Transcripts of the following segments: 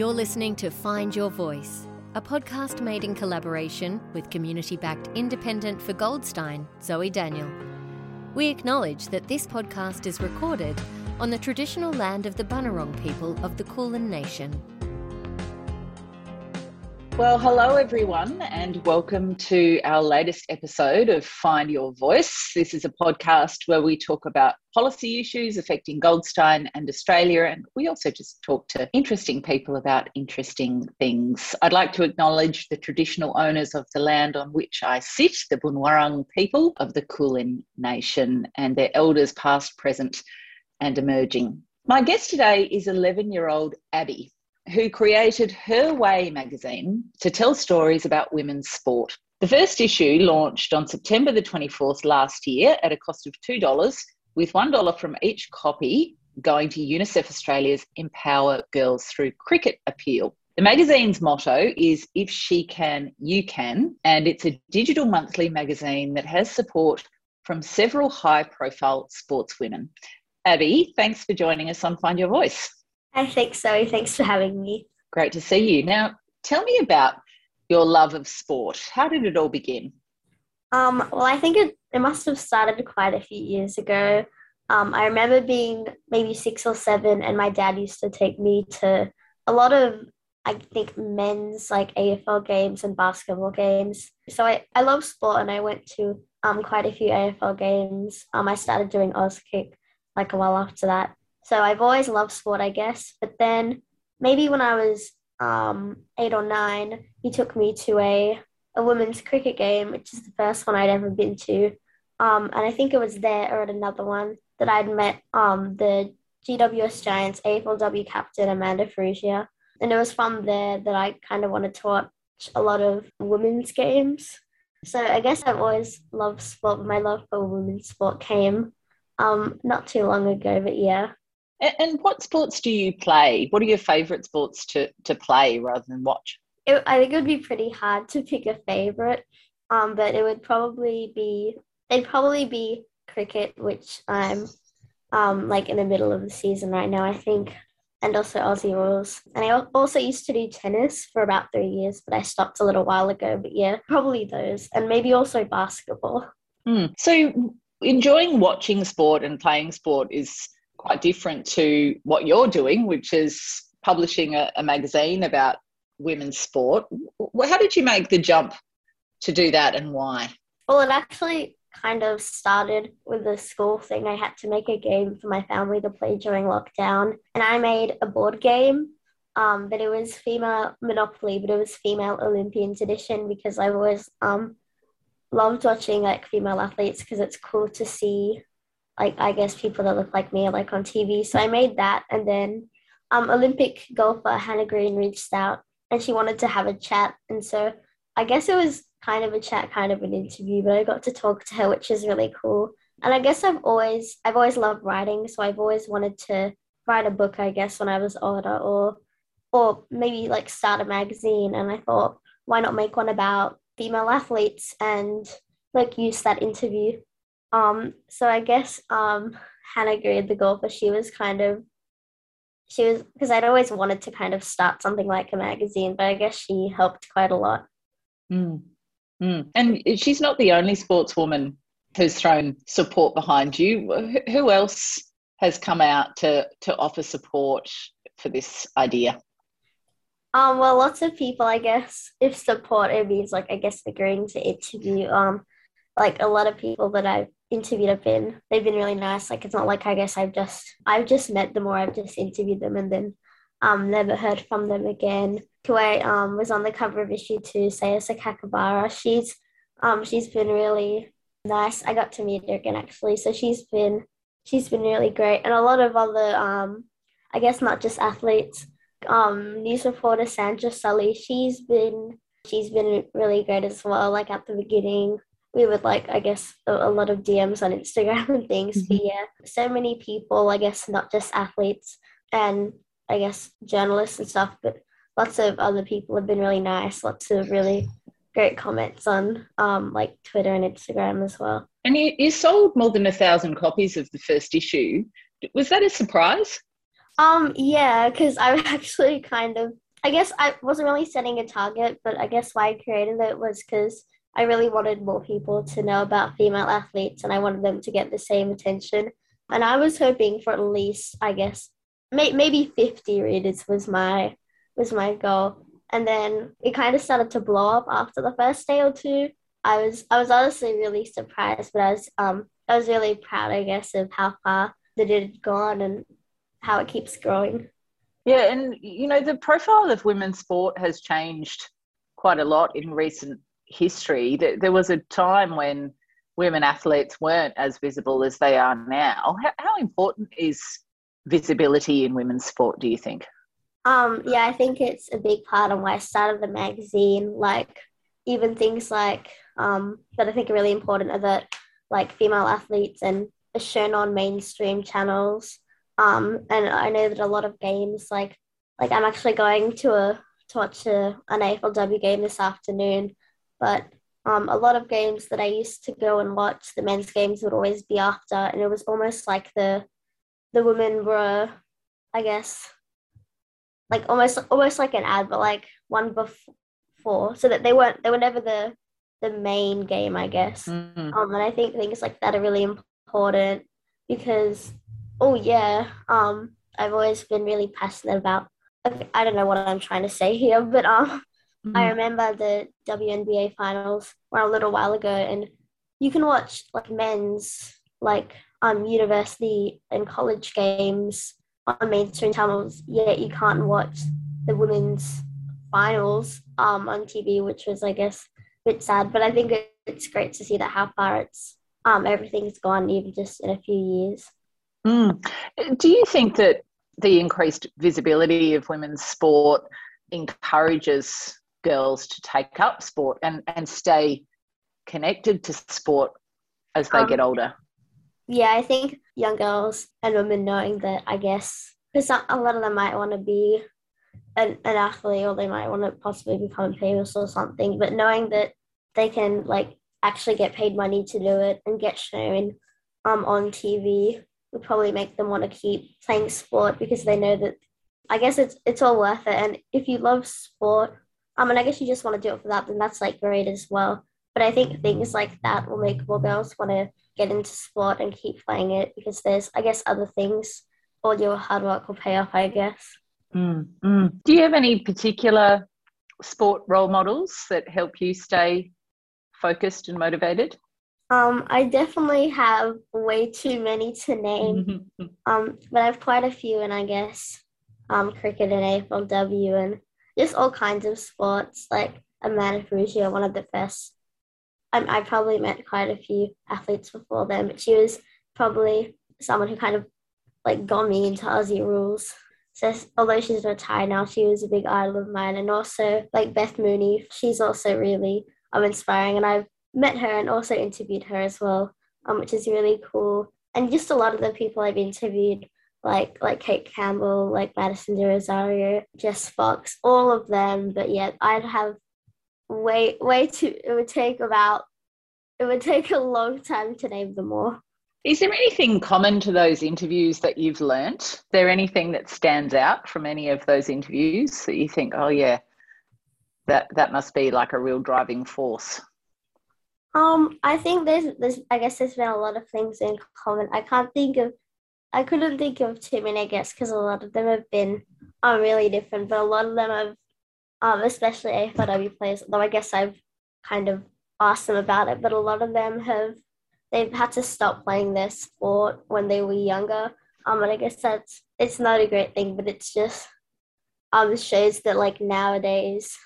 You're listening to Find Your Voice, a podcast made in collaboration with community backed independent for Goldstein, Zoe Daniel. We acknowledge that this podcast is recorded on the traditional land of the Bunurong people of the Kulin Nation. Well, hello everyone, and welcome to our latest episode of Find Your Voice. This is a podcast where we talk about policy issues affecting Goldstein and Australia, and we also just talk to interesting people about interesting things. I'd like to acknowledge the traditional owners of the land on which I sit, the Bunurong people of the Kulin Nation, and their elders past, present, and emerging. My guest today is 11 year old Abbie who created Her Way magazine to tell stories about women's sport. The first issue launched on September the 24th last year at a cost of $2, with $1 from each copy going to UNICEF Australia's Empower Girls Through Cricket appeal. The magazine's motto is If She Can, You Can, and it's a digital monthly magazine that has support from several high profile sportswomen. Abbie, thanks for joining us on Find Your Voice. I think so. Thanks for having me. Great to see you. Now, tell me about your love of sport. How did it all begin? Um, well, I think it, it must have started quite a few years ago. Um, I remember being maybe six or seven, and my dad used to take me to a lot of, I think, men's like AFL games and basketball games. So I, I love sport, and I went to um, quite a few AFL games. Um, I started doing Auskick like a while after that. So I've always loved sport, I guess. But then maybe when I was um, eight or nine, he took me to a, a women's cricket game, which is the first one I'd ever been to. Um, and I think it was there or at another one that I'd met um, the GWS Giants AFLW captain Amanda Farrugia. And it was from there that I kind of wanted to watch a lot of women's games. So I guess I've always loved sport, my love for women's sport came um, not too long ago, but yeah. And what sports do you play? What are your favourite sports to, to play rather than watch? It, I think it would be pretty hard to pick a favourite, um, but it would probably be it'd probably be cricket, which I'm um, like in the middle of the season right now, I think, and also Aussie rules. And I also used to do tennis for about three years, but I stopped a little while ago. But yeah, probably those, and maybe also basketball. Mm. So enjoying watching sport and playing sport is quite different to what you're doing, which is publishing a, a magazine about women's sport. How did you make the jump to do that and why? Well, it actually kind of started with the school thing. I had to make a game for my family to play during lockdown, and I made a board game. Um, but it was female Monopoly, but it was female Olympians edition because I've always um loved watching like female athletes because it's cool to see like I guess people that look like me like on TV. So I made that, and then um, Olympic golfer Hannah Green reached out and she wanted to have a chat, and so I guess it was kind of a chat, kind of an interview, but I got to talk to her, which is really cool. And I guess I've always I've always loved writing, so I've always wanted to write a book. I guess when I was older, or or maybe like start a magazine. And I thought, why not make one about female athletes and like use that interview um, so I guess um, Hannah Green, the goal, golfer, she was kind of, she was, because I'd always wanted to kind of start something like a magazine, but I guess she helped quite a lot. Mm. Mm. And she's not the only sportswoman who's thrown support behind you. Who else has come out to, to offer support for this idea? Um, well, lots of people, I guess. If support, it means like I guess agreeing to interview. Um, like a lot of people that I've interviewed have been they've been really nice. Like it's not like I guess I've just I've just met them or I've just interviewed them and then um never heard from them again. Kuwait um was on the cover of issue two, Sayasa Kakabara. She's um she's been really nice. I got to meet her again actually. So she's been she's been really great. And a lot of other um I guess not just athletes. Um news reporter Sandra Sully, she's been she's been really great as well, like at the beginning we would like i guess a, a, lot of dms on instagram and things. Mm-hmm. but yeah so many people i guess not just athletes and i guess journalists and stuff but lots of other people have been really nice lots of really great comments on um, like twitter and instagram as well. And you, you sold more than a thousand copies of the first issue. Was that a surprise? Um yeah because i'm actually kind of I guess I wasn't really setting a target, but I guess why I created it was because I really wanted more people to know about female athletes and I wanted them to get the same attention. And I was hoping for at least, I guess, may- maybe 50 readers was my was my goal. And then it kind of started to blow up after the first day or two. I was I was honestly really surprised, but I was um I was really proud, I guess, of how far that it had gone and how it keeps growing. Yeah, and you know the profile of women's sport has changed quite a lot in recent history. There was a time when women athletes weren't as visible as they are now. How, how important is visibility in women's sport? Do you think? Um, yeah, I think it's a big part of why I started the magazine. Like even things like um, that I think are really important are that like female athletes and are shown on mainstream channels. Um, and I know that a lot of games like like I'm actually going to a to watch a, an AFLW game this afternoon, but um, a lot of games that I used to go and watch, the men's games would always be after, and it was almost like the the women were, I guess, like almost almost like an ad, but like one before, so that they weren't they were never the the main game, I guess. Mm-hmm. Um, and I think things like that are really important because, oh yeah, um, I've always been really passionate about. I don't know what I'm trying to say here, but um, mm-hmm. I remember the WNBA finals were a little while ago, and you can watch like men's like um university and college games on mainstream channels, yet you can't watch the women's finals um, on TV, which was, I guess, a bit sad. But I think it's great to see that how far it's um, everything's gone, even just in a few years. Mm. Do you think that the increased visibility of women's sport encourages girls to take up sport and, and stay connected to sport as they um, get older? yeah, I think young girls and women knowing that, I guess, because a lot of them might want to be an, an athlete or they might want to possibly become famous or something, but knowing that they can like actually get paid money to do it and get shown um, on TV would probably make them want to keep playing sport because they know that I guess it's it's all worth it. And if you love sport, um, and I guess you just want to do it for that, then that's like great as well. But I think things like that will make more girls want to get into sport and keep playing it because there's, I guess, other things. All your hard work will pay off, I guess. Mm, mm. Do you have any particular sport role models that help you stay focused and motivated? Um, I definitely have way too many to name, um, but I have quite a few, and I guess um, cricket and AFLW and just all kinds of sports. Like Amanda Farrugia, one of the first I, I probably met quite a few athletes before then, but she was probably someone who kind of like got me into Aussie rules. So although she's retired now, she was a big idol of mine. And also like Beth Mooney, she's also really um, inspiring. And I've met her and also interviewed her as well, um, which is really cool. And just a lot of the people I've interviewed, like like Kate Campbell, like Madison De Rozario, Jess Fox, all of them. But yeah, I'd have way way too it would take about it would take a long time to name them all. Is there anything common to those interviews that you've learnt? Is there anything that stands out from any of those interviews that you think oh yeah that that must be like a real driving force? Um i think there's there's i guess there's been a lot of things in common. I can't think of i couldn't think of too many i guess because a lot of them have been um, really different but a lot of them have um, especially AFLW players, though I guess I've kind of asked them about it, but a lot of them have they've had to stop playing their sport when they were younger. Um, and I guess that's it's not a great thing, but it's just um shows that like nowadays,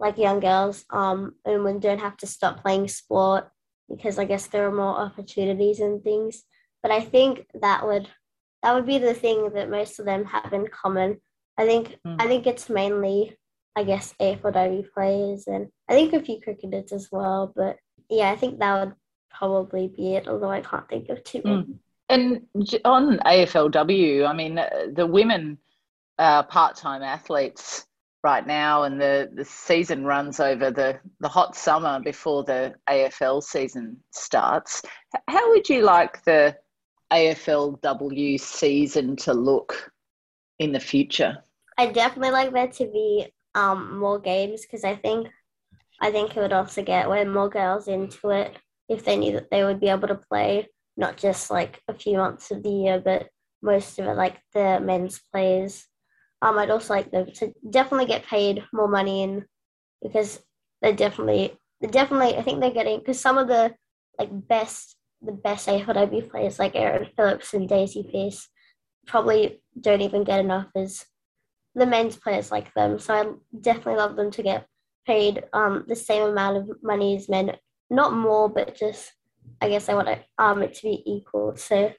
like young girls um women don't have to stop playing sport because I guess there are more opportunities and things. But I think that would that would be the thing that most of them have in common. I think mm. I think it's mainly I guess AFLW players and I think a few cricketers as well. But yeah, I think that would probably be it, although I can't think of too many. Mm. And on AFLW, I mean, uh, the women uh, part time athletes right now, and the, the season runs over the, the hot summer before the AFL season starts. How would you like the AFLW season to look in the future? I definitely like there to be um more games because I think I think it would also get way more girls into it if they knew that they would be able to play not just like a few months of the year, but most of it, like the men's players. Um, I'd also like them to definitely get paid more money in because they're definitely, they're definitely, I think they're getting because some of the like best, the best AFLW players like Erin Phillips and Daisy Pearce probably don't even get enough as the men's players like them. So I definitely love them to get paid um the same amount of money as men, not more, but just I guess I want it, um it to be equal. So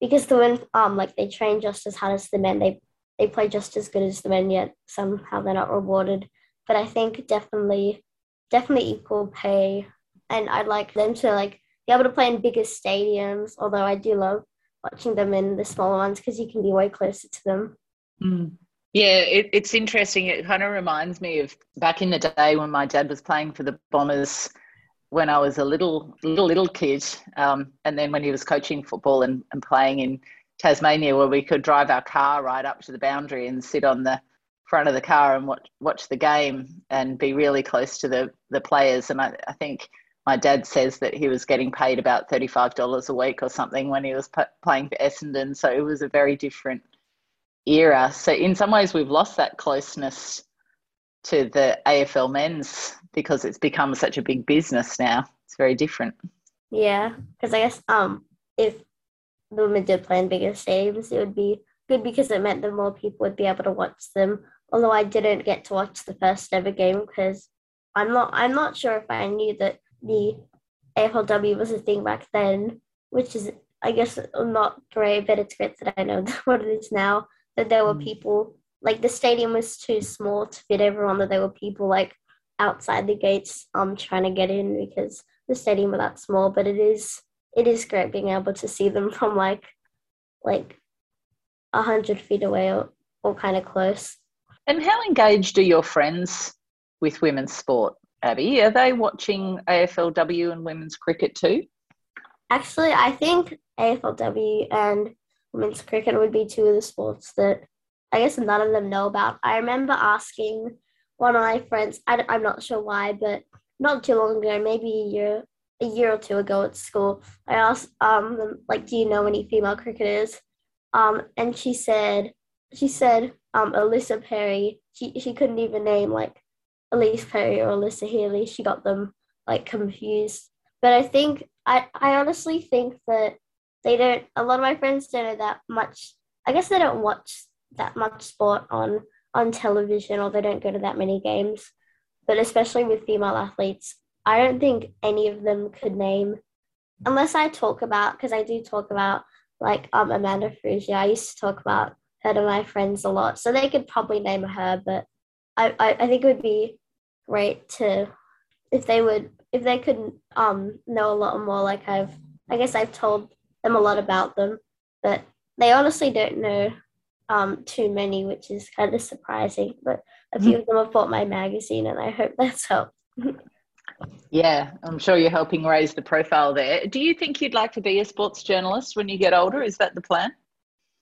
because the women um like they train just as hard as the men, they they play just as good as the men, yet somehow they're not rewarded. But I think definitely definitely equal pay, and I'd like them to like be able to play in bigger stadiums. Although I do love watching them in the smaller ones because you can be way closer to them. Mm. Yeah, it, it's interesting. It kind of reminds me of back in the day when my dad was playing for the Bombers when I was a little little little kid, um, and then when he was coaching football and, and playing in Tasmania, where we could drive our car right up to the boundary and sit on the front of the car and watch watch the game and be really close to the the players. And I, I think my dad says that he was getting paid about thirty five dollars a week or something when he was p- playing for Essendon. So it was a very different era. So in some ways, we've lost that closeness to the AFL men's because it's become such a big business now. It's very different. Yeah, because I guess um if the women did play in bigger stadiums, it would be good because it meant that more people would be able to watch them. Although I didn't get to watch the first ever game because I'm not I'm not sure if I knew that the AFLW was a thing back then, which is I guess not great, but it's great that I know what it is now. That there were mm. people like the stadium was too small to fit everyone. That there were people like outside the gates um trying to get in because the stadium was that small but it is it is great being able to see them from like like a hundred feet away or, or kind of close and how engaged are your friends with women's sport abbie are they watching aflw and women's cricket too actually i think aflw and women's cricket would be two of the sports that i guess none of them know about i remember asking one of my friends, I, I'm not sure why, but not too long ago, maybe a year, a year or two ago at school, I asked, um, like, do you know any female cricketers? Um, and she said, she said, um, Alyssa Perry. She she couldn't even name like Ellyse Perry or Alyssa Healy. She got them like confused. But I think I I honestly think that they don't. A lot of my friends don't know that much. I guess they don't watch that much sport on on television or they don't go to that many games. But especially with female athletes, I don't think any of them could name, unless I talk about, because I do talk about like um, Amanda Farrugia. I used to talk about her to my friends a lot. So they could probably name her, but I, I, I think it would be great to, if they would, if they could um, know a lot more, like I've, I guess I've told them a lot about them, but they honestly don't know um, too many, which is kind of surprising. But a few of them have bought my magazine, and I hope that's helped. yeah, I'm sure you're helping raise the profile there. Do you think you'd like to be a sports journalist when you get older? Is that the plan?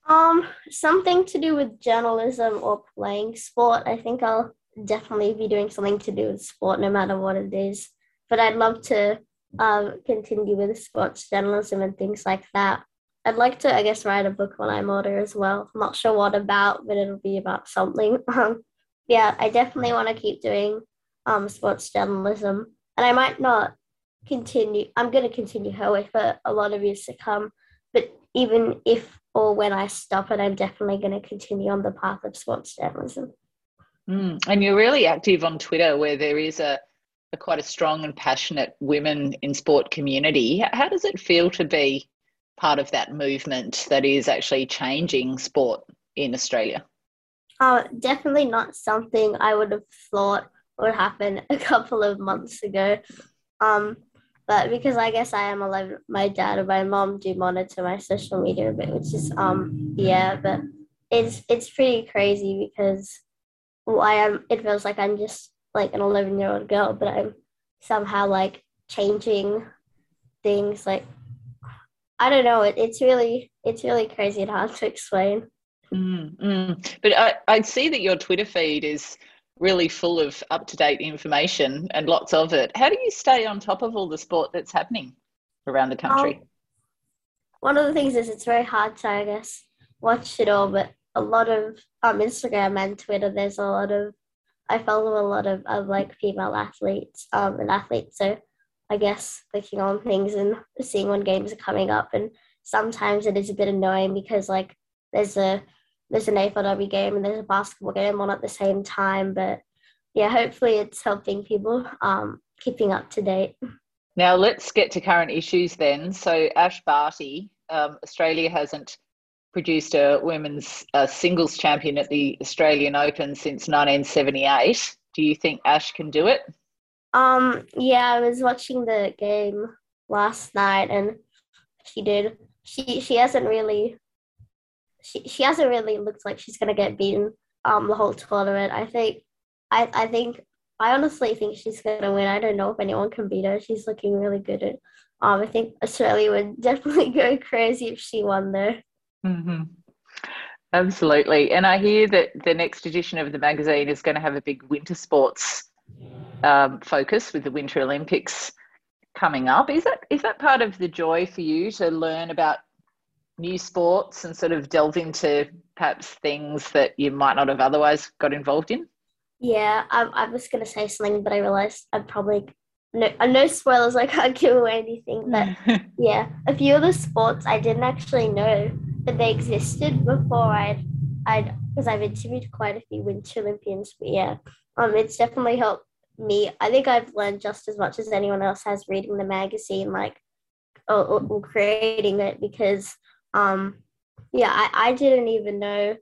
Um, something to do with journalism or playing sport. I think I'll definitely be doing something to do with sport, no matter what it is. But I'd love to um, continue with sports journalism and things like that. I'd like to, I guess, write a book when I'm older as well. I'm not sure what about, but it'll be about something. Um, yeah, I definitely want to keep doing um, sports journalism, and I might not continue. I'm going to continue her way for a lot of years to come. But even if or when I stop it, I'm definitely going to continue on the path of sports journalism. Mm, and you're really active on Twitter, where there is a, a quite a strong and passionate women in sport community. How does it feel to be part of that movement that is actually changing sport in Australia? Uh, definitely not something I would have thought would happen a couple of months ago. Um, but because I guess I am 11, my dad and my mom do monitor my social media a bit, which is, um, yeah, but it's, it's pretty crazy because well, I am, it feels like I'm just like an 11 year old girl, but I'm somehow like changing things like I don't know. It, it's really it's really crazy and hard to explain. Mm, mm. But I, I see that your Twitter feed is really full of up to date information and lots of it. How do you stay on top of all the sport that's happening around the country? Um, one of the things is it's very hard to, I guess, watch it all, but a lot of um, Instagram and Twitter, there's a lot of, I follow a lot of, of like female athletes um, and athletes. So I guess clicking on things and seeing when games are coming up. And sometimes it is a bit annoying because like there's a, there's an AFLW game and there's a basketball game on at the same time. But yeah, hopefully it's helping people um, keeping up to date. Now let's get to current issues then. So Ash Barty, um, Australia hasn't produced a women's singles champion at the Australian Open since 1978. Do you think Ash can do it? Um, yeah, I was watching the game last night, and she did. She she hasn't really. She she hasn't really looked like she's gonna get beaten. Um, the whole tournament. I think. I I think. I honestly think she's gonna win. I don't know if anyone can beat her. She's looking really good. At, um, I think Australia would definitely go crazy if she won there. Mm-hmm. Absolutely. And I hear that the next edition of the magazine is going to have a big winter sports um, focus with the Winter Olympics coming up. Is that is that part of the joy for you to learn about new sports and sort of delve into perhaps things that you might not have otherwise got involved in? Yeah, I, I was going to say something, but I realized I'm probably no, uh, no spoilers. I can't give away anything, but yeah, a few of the sports I didn't actually know that they existed before I'd I'd because I've interviewed quite a few Winter Olympians. But yeah, um, it's definitely helped me. I think I've learned just as much as anyone else has reading the magazine, like or, or creating it because um yeah, I, I didn't even know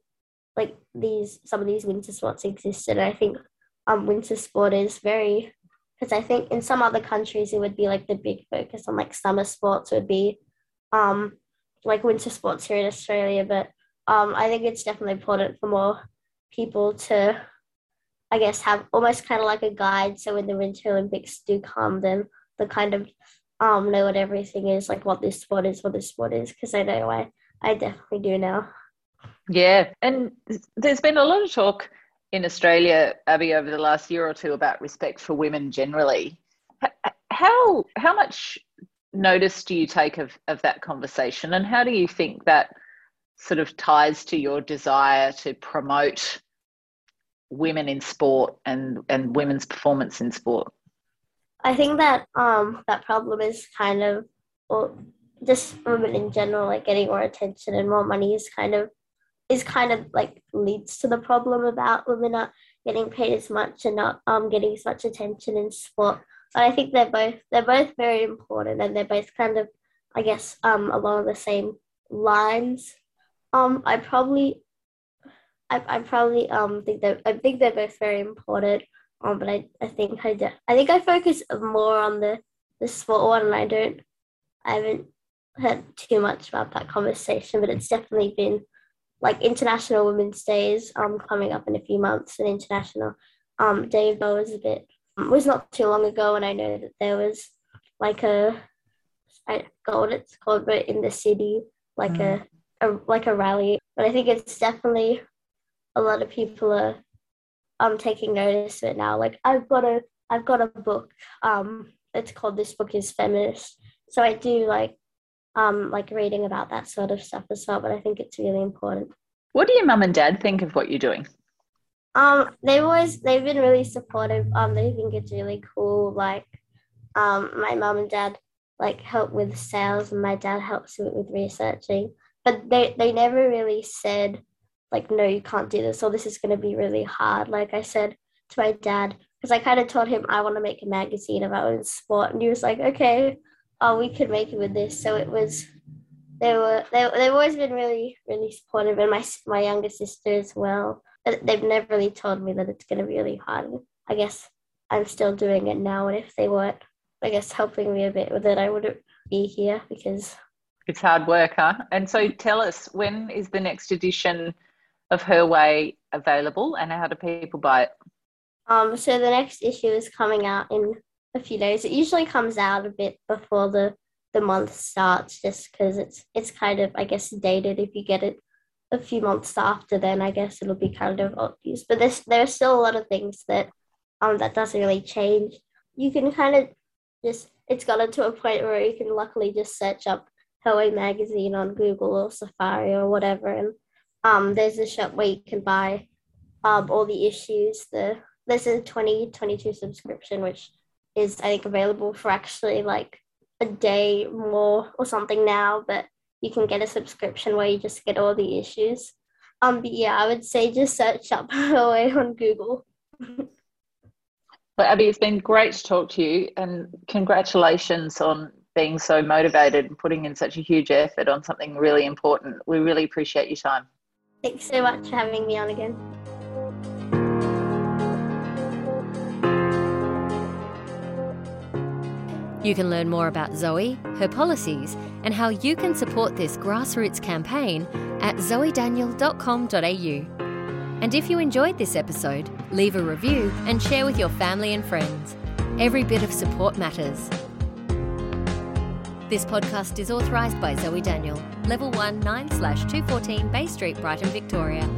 like these some of these winter sports existed. I think um winter sport is very because I think in some other countries it would be like the big focus on like summer sports would be um like winter sports here in Australia, but um I think it's definitely important for more people to I guess have almost kind of like a guide so when the winter Olympics do come then the kind of um know what everything is like what this sport is what this sport is because I know I I definitely do now. Yeah, and there's been a lot of talk in Australia, Abbie, over the last year or two about respect for women generally. How how much notice do you take of, of that conversation, and how do you think that sort of ties to your desire to promote women in sport and and women's performance in sport? I think that um that problem is kind of well, just women in general, like getting more attention and more money is kind of is kind of like leads to the problem about women not getting paid as much and not um getting as much attention in sport. But I think they're both they're both very important and they're both kind of I guess um along the same lines. Um I probably I, I probably um think that I think they're both very important. Um but I, I think I I think I focus more on the the sport one and I don't I haven't heard too much about that conversation, but it's definitely been like International Women's Days um coming up in a few months and International um Day of Bow was a bit it was not too long ago and I know that there was like a I forgot what it's called but in the city like mm. a, a like a rally but I think it's definitely a lot of people are um taking notice of it now like I've got a I've got a book um it's called This Book is Feminist so I do like um, like reading about that sort of stuff as well. But I think it's really important. What do your mum and dad think of what you're doing? Um, they've always they've been really supportive. Um, they think it's really cool. Like, um, my mum and dad like help with sales, and my dad helps with, researching. But they they never really said like, no, you can't do this, or this is going to be really hard. Like I said to my dad, because I kind of told him I want to make a magazine about sport, and he was like, okay, oh, we could make it with this. So it was, they were, they, they've always been really, really supportive. And my, my younger sister as well. They've never really told me that it's going to be really hard. I guess I'm still doing it now. And if they weren't, I guess, helping me a bit with it, I wouldn't be here because. It's hard work, huh? And so tell us, when is the next edition of Her Way available and how do people buy it? Um, so the next issue is coming out in a few days. It usually comes out a bit before the the month starts, just because it's it's kind of I guess dated if you get it a few months after then, I guess it'll be kind of obvious. But there's there's still a lot of things that um that doesn't really change. You can kind of just it's gotten to a point where you can luckily just search up Her Way magazine on Google or Safari or whatever, and um there's a shop where you can buy um all the issues. The there's a 2022 subscription which is I think available for actually like a day more or something now, but you can get a subscription where you just get all the issues. Um, but yeah, I would say just search up Her Way on Google. Well, Abbie, it's been great to talk to you, and congratulations on being so motivated and putting in such a huge effort on something really important. We really appreciate your time. Thanks so much for having me on again. You can learn more about Zoe, her policies, and how you can support this grassroots campaign at zoedaniel.com.au. And if you enjoyed this episode, leave a review and share with your family and friends. Every bit of support matters. This podcast is authorised by Zoe Daniel, Level 1 9 214 Bay Street, Brighton, Victoria.